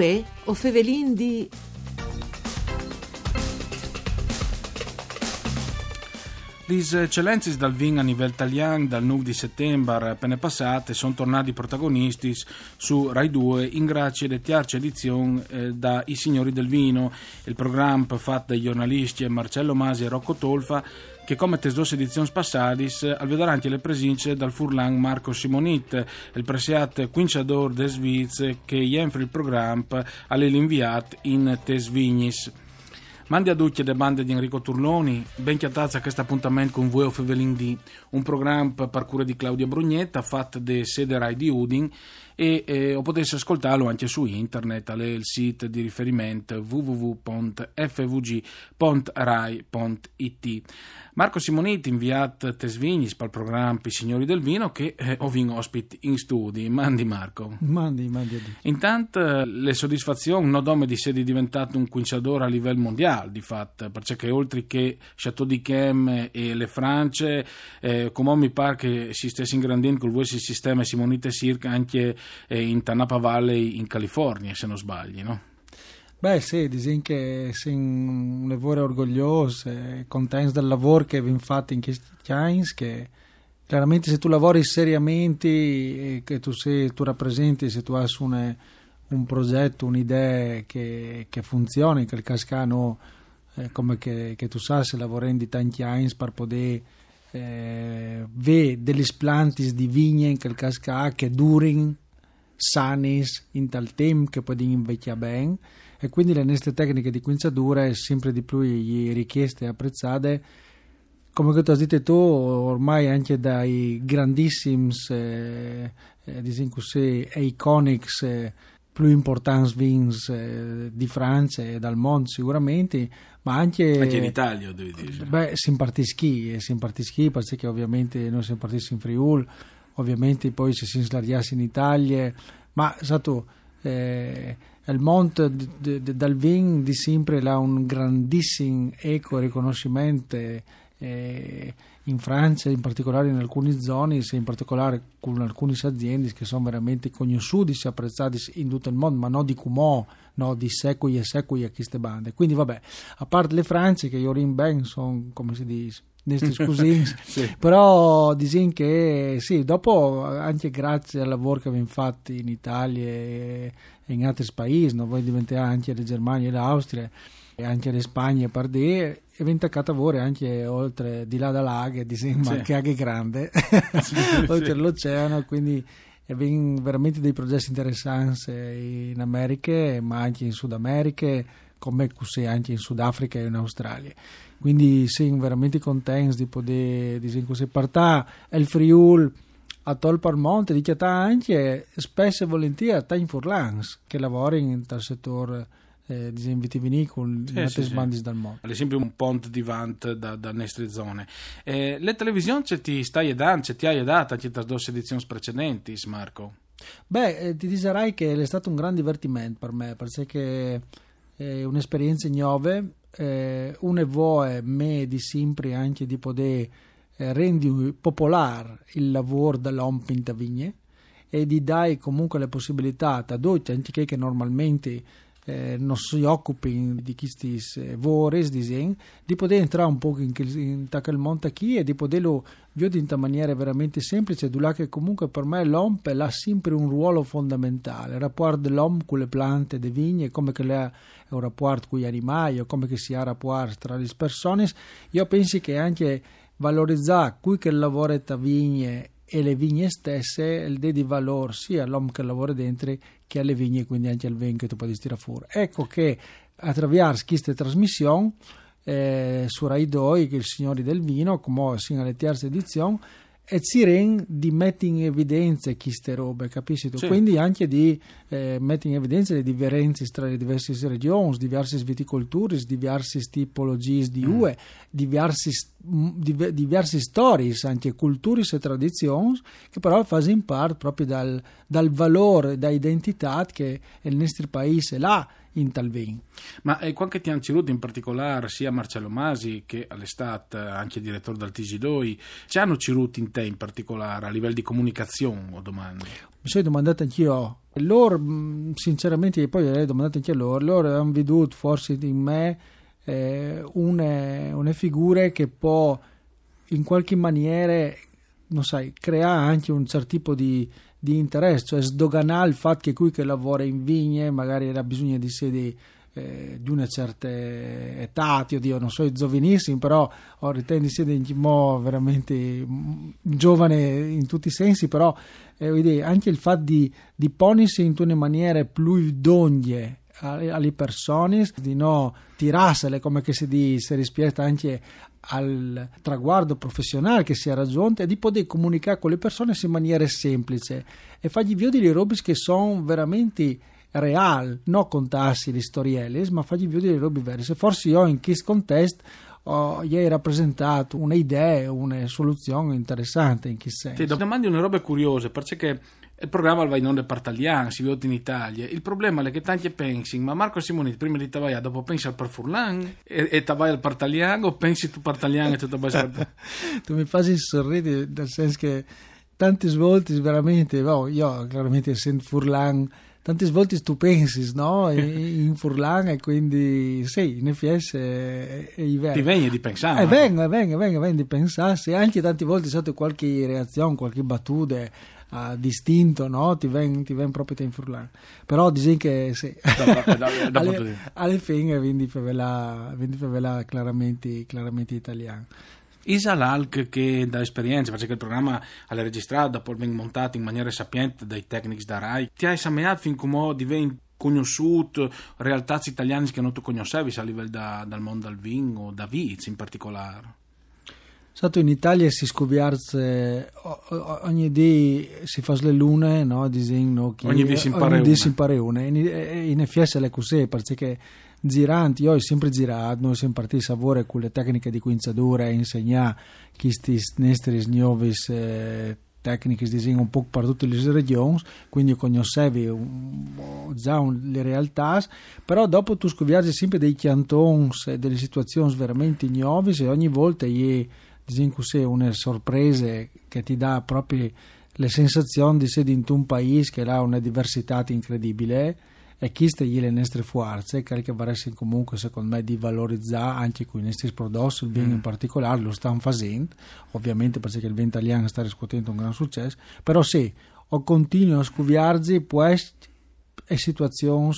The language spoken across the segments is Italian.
Uè, o fevelin di... Le eccellenze dal vin a livello italiano dal 9 di settembre appena passate sono tornati protagonisti su Rai 2 in grazie alle terze edizioni eh, da I Signori del Vino, il programma fatto dai giornalisti Marcello Masi e Rocco Tolfa che come tesdos edizioni passate al anche le presenze dal Furlan Marco Simonit, il presiat quinciador de Sviz che jenfri il programma all'inviat in Tesvignis. Mandi a tutti le bande di Enrico Turloni, ben chiatazza a questo appuntamento con voi of D, un programma per cura di Claudia Brugnetta fatto da sede Rai di Udin e eh, o potesse ascoltarlo anche su internet, al sito di riferimento www.fvg.rai.it. Marco Simoniti inviato Tesvignis per il programma I Signori del Vino che eh, ho vinto ospite in studi. Mandi Marco. Mandi, mandi. Intanto le soddisfazioni, non nome di essere diventato un quinciador a livello mondiale, di fatto, perché oltre che Chateau di Chem e le France, eh, come mi pare che si stesse ingrandendo con il vostro sistema Simonite Circa anche in Tanapa Valley in California, se non sbagli, no? Beh sì, dicono che siamo un lavoro orgoglioso contenti del lavoro che abbiamo fatto in questi anni, che chiaramente se tu lavori seriamente e che tu, sei, tu rappresenti, se tu hai un, un progetto, un'idea che, che funziona, in quel caso eh, come che, che, tu sai, se lavori di tanti anni per poter eh, vedere degli splanti di vigne in quel caso che durino sanis in tal tempo che poi invecchia bene e quindi le nostre tecniche di quinciatura sempre di più richieste e apprezzate. Come tu hai detto tu ormai anche dai grandissimi eh, eh, così, iconics eh, più importanti vins eh, di Francia e dal mondo sicuramente ma anche, anche in Italia devi dire. Beh simpatischi eh, simpatischi perché ovviamente noi siamo partiti in Friuli ovviamente poi se si inslargiasse in Italia, ma stato eh, il mondo dal vin di sempre ha un grandissimo eco riconoscimento eh, in Francia, in particolare in alcune zone, in particolare con alcune aziende che sono veramente conosciute e apprezzate in tutto il mondo, ma non di Cumò, no, di secoli e secoli a queste bande. Quindi vabbè, a parte le Franze che io ben sono, come si dice, sì. però dicono che sì, dopo anche grazie al lavoro che abbiamo fatto in Italia e in altri paesi, no? voi diventate anche la Germania e l'Austria anche la Spagna per dire e voi anche oltre di là da laghe diciamo, sì. che anche grande. Sì, oltre l'oceano quindi veramente dei progetti interessanti in America ma anche in Sud America come anche in Sudafrica e in Australia. Quindi siamo veramente contenti di poter dire così partire il Friul a Tolparmonte di chiatà anche spesso e volentieri a in Furlans che lavorano in tal settore eh, di vitivinicoli sì, sì, sì. dal mondo. Ad esempio un ponte di vant da, da nostre zone. Eh, le televisioni ci ti stai dando, ti hai dato anche da due edizioni precedenti, Marco? Beh, eh, ti dirai che è stato un gran divertimento per me, perché è un'esperienza nuova eh, une vuole me di sempre anche di poter eh, rendere popolare il lavoro dell'uomo in vigne e di dare comunque la possibilità a tutti, anche che normalmente eh, non si occupano di questi lavori, di poter entrare un po' in, in, in mondo qui e di poterlo vedere in maniera veramente semplice, là che comunque per me l'uomo ha sempre un ruolo fondamentale, il rapporto dell'uomo con le piante, le vigne, come che le è un rapporto con gli animali come che sia un rapporto tra le persone, io penso che anche valorizzare qui che lavora a vigne e le vigne stesse il di valore sia all'uomo che lavora dentro che alle vigne quindi anche al vino che tu puoi tirare fuori. Ecco che attraverso queste trasmissioni eh, su Rai 2 che il Signori del Vino come sino alle terze edizioni e Ziren di mettere in evidenza queste robe, capisci? Sì. Quindi anche di eh, mettere in evidenza le differenze tra le diverse regioni, diverse viticolture, diverse tipologie di mm. UE, diversi diverse storie, anche culture e tradizioni, che però fanno parte proprio dal, dal valore, da identità che il nostro paese ha in Talvin. Ma eh, qualche ti in particolare sia Marcello Masi che all'estate anche direttore del TG2 ci hanno ceduto in te in particolare a livello di comunicazione o domande? Mi sono domandato anch'io loro mm, sinceramente poi le domandato anche a loro loro hanno veduto forse in me eh, une, une figure che può in qualche maniera non sai, creare anche un certo tipo di, di interesse, cioè sdoganare il fatto che qui che lavora in vigne magari ha bisogno di sedi eh, di una certa età, oddio, non so, giovanissimi, però ho ritengo di essere veramente mm, giovane in tutti i sensi, però eh, anche il fatto di, di ponirsi in una maniera più idonea alle persone, di non tirarsele come che si dice rispetto anche al traguardo professionale che si è raggiunto e di poter comunicare con le persone in maniera semplice e fargli vedere le robe che sono veramente reali, non contarsi le storielle, ma fargli vedere le robe vere. Se forse io in questo contesto ho gli hai rappresentato un'idea, una soluzione interessante in che senso. Ti domandi una roba curiosa, perché il programma va in onda per italiano, si vede in Italia. Il problema è che tanti pensano, ma Marco Simoni prima di Tavaia, dopo pensi al Parfurlan e, e Tavaia al Partaliano o pensi tu Partaliano e tu Tavaia Tu mi fai sorridere nel senso che tante svolte veramente, oh, io chiaramente essendo Furlan tante volte tu pensi no? in Furlan e quindi sì, in FS è, è vero. Ti viene di pensare. Eh, vengo, vengo, vengo, vengo di pensare, anche tante volte sotto qualche reazione, qualche battuta uh, distinto, no? ti viene ven proprio in Furlan. Però dici che sì. Da, da, da, alle, alle fine quindi per vela chiaramente, chiaramente italiano. Isa l'Alc che da esperienza, perché il programma l'ha registrato, dopo vengo montato in maniera sapiente dai tecnici da RAI, ti hai esaminato fin come diventi conosciuto realtà italiane che non tu conoscevi a livello da, dal mondo del vino da Viz in particolare? Stato in Italia si scoviarze ogni dì si fa le lune, no? Disegno, ogni dì si impara una. Si impara una. In, in FS è così perché giranti, io ho sempre girato, noi siamo partiti a lavoro con le tecniche di quinzatura e insegnare questi nostri nuovi eh, tecniche di disegno un po' per tutte le regioni, quindi conoscevi già le realtà, però dopo tu scoviaggi sempre dei cantoni e delle situazioni veramente nuove e ogni volta gli così una sorpresa che ti dà proprio le sensazioni di essere in un paese che ha una diversità incredibile e queste le nostre forze che vorresti comunque secondo me di valorizzare anche con i nostri prodotti il vino mm. in particolare lo stanno facendo ovviamente perché il vino italiano sta riscuotendo un gran successo però sì o continuo a scuviarsi queste situazioni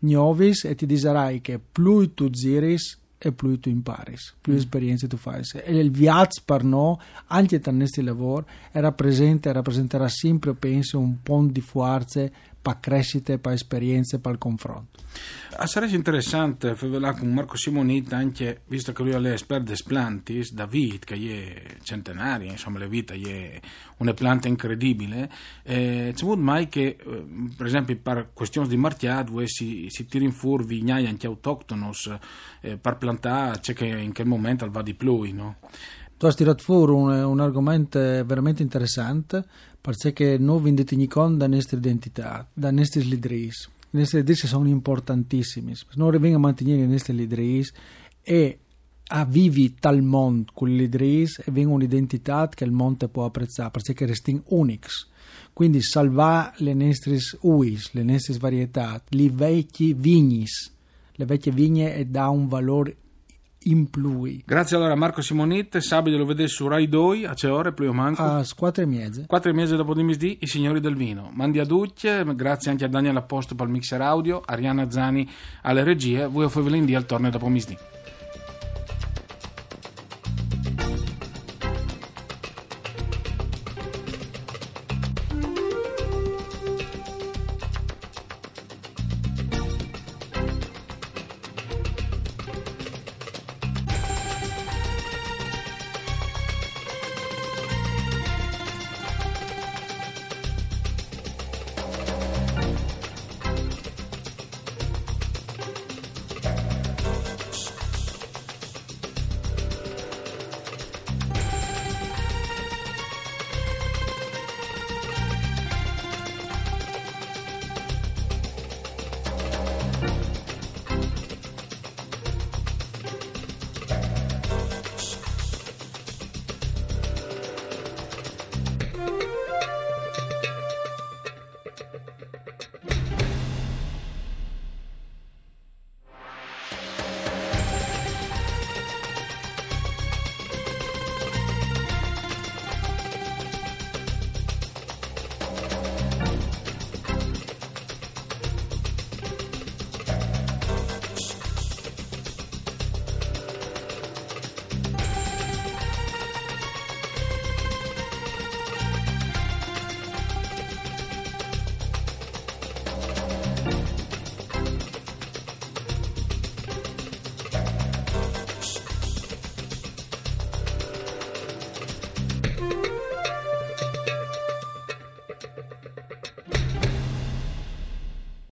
nuove e ti dirai che più tu giri e più tu impari, più esperienze tu fai. E il viaggio per noi, anche nel nostro lavoro, rappresenta, rappresenterà sempre, penso, un ponte di forze per crescita, per esperienze, per confronto. Ah, sarebbe interessante parlare con Marco Simonita, anche visto che lui è l'esperto di plantis, David, che è centenaria, insomma, le vite è una pianta incredibile. Eh, c'è mai che, eh, per esempio, per questioni di martiado, si, si tira in fuori vignai anche autoctonos eh, per piantare, c'è che in quel momento va di più, no? Tu hai tirato fuori un, un, argomento veramente interessante perché noi vi conto della nostra identità, da nostri leader. I nostri leader sono importantissimi. Noi dobbiamo mantenere i nostri leader e a vivi tal mondo con i leader e un'identità che il mondo può apprezzare perché restiamo unici. Quindi salvare le nostre uis, le nostre varietà, le vecchie vignis, le vecchie vigne dà un valore in plui. Grazie allora a Marco Simonette, sabato lo vedete su Rai 2 a che ore, più o manco? A quattro e mezza. Quattro e mezza dopo di misdì, i signori del vino. Mandi a Ducce, grazie anche a Daniel Apposto per il mixer audio, Ariana Zani alle regie, voi a Fovelin al torno dopo misdì.